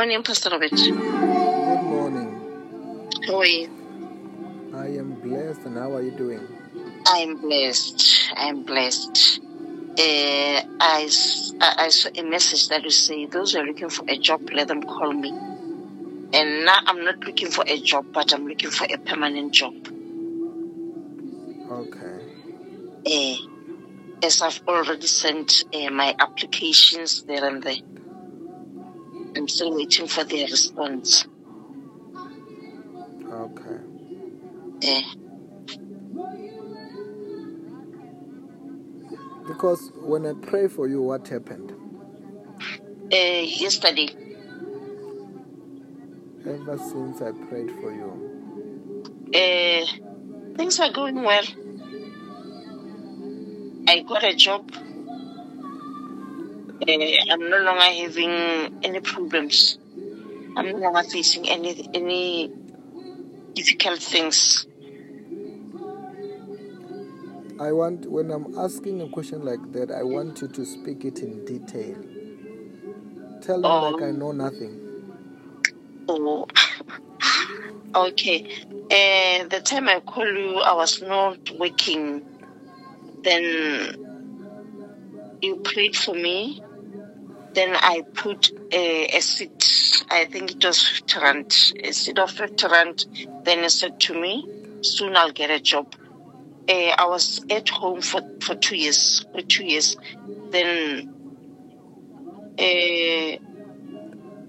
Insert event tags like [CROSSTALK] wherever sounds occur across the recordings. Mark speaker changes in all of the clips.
Speaker 1: Morning, Pastor Robert.
Speaker 2: Good morning.
Speaker 1: How are you?
Speaker 2: I am blessed, and how are you doing?
Speaker 1: I'm blessed. I'm blessed. Uh, I, I- I saw a message that you say those who are looking for a job, let them call me. And now I'm not looking for a job, but I'm looking for a permanent job.
Speaker 2: Okay.
Speaker 1: Uh, as I've already sent uh, my applications there and there. I'm still waiting for their response.
Speaker 2: Okay.
Speaker 1: Uh,
Speaker 2: Because when I pray for you, what happened?
Speaker 1: uh, yesterday,
Speaker 2: Ever since I prayed for you,
Speaker 1: uh, things are going well. I got a job. Uh, I'm no longer having any problems. I'm no longer facing any any difficult things.
Speaker 2: I want, when I'm asking a question like that, I want you to speak it in detail. Tell me
Speaker 1: Oh.
Speaker 2: like I know nothing.
Speaker 1: Oh, [LAUGHS] okay. Uh, the time I called you, I was not working. Then you prayed for me. Then I put a, a seat. I think it was 50 rand. A seat of 50 rand. Then he said to me, soon I'll get a job. Uh, I was at home for, for two years. For two years. Then uh,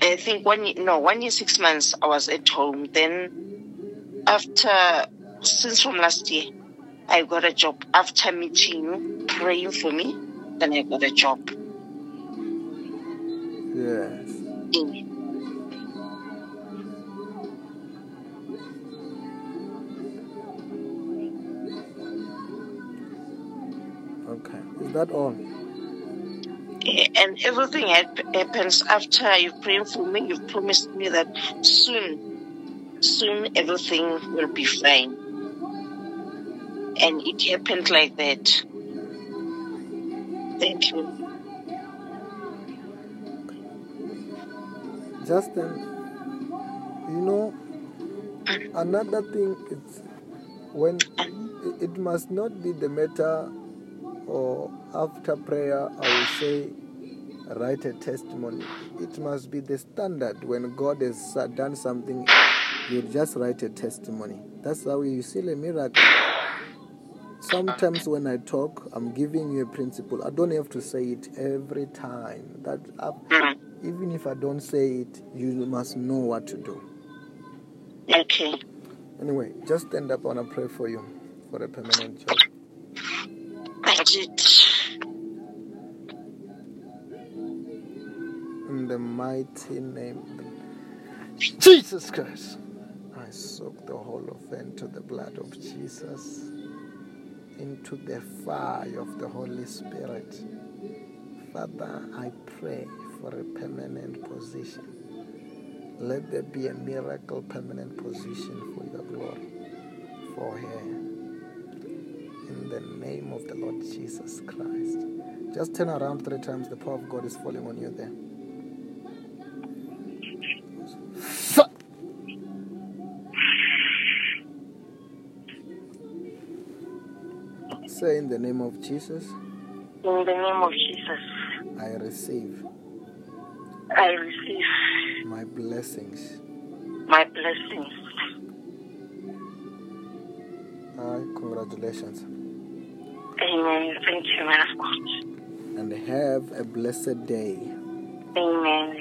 Speaker 1: I think one year, no, one year, six months, I was at home. Then, after, since from last year, I got a job. After meeting you, praying for me, then I got a job.
Speaker 2: Yes. Okay. Is that all?
Speaker 1: And everything happens after you praying for me. You've promised me that soon, soon everything will be fine. And it happened like that. Thank you.
Speaker 2: Justin, you know, another thing is when it- must not be the matter or after prayer I will say write a testimony. It must be the standard when God has done something, you just write a testimony. That's how you see a miracle. Sometimes when I talk, I'm giving you a principle. I don't have to say it every time. That. Even if I don't say it, you must know what to do.
Speaker 1: Okay.
Speaker 2: Anyway, just stand up. I want to pray for you for a permanent job.
Speaker 1: I did.
Speaker 2: In the mighty name of Jesus Christ, I soak the whole of into the blood of Jesus, into the fire of the Holy Spirit. Father, I pray for a permanent position. Let there be a miracle permanent position for your glory, for her. In the name of the Lord Jesus Christ. Just turn around three times. The power of God is falling on you there. Say in the name of Jesus,
Speaker 1: In the name of Jesus,
Speaker 2: I receive
Speaker 1: I receive
Speaker 2: my blessings.
Speaker 1: my blessings.
Speaker 2: Ah, congratulations.
Speaker 1: Amen. Thank you, man of God.
Speaker 2: And have a blessed day.
Speaker 1: Amen. Amen. Thank you.
Speaker 2: Amen.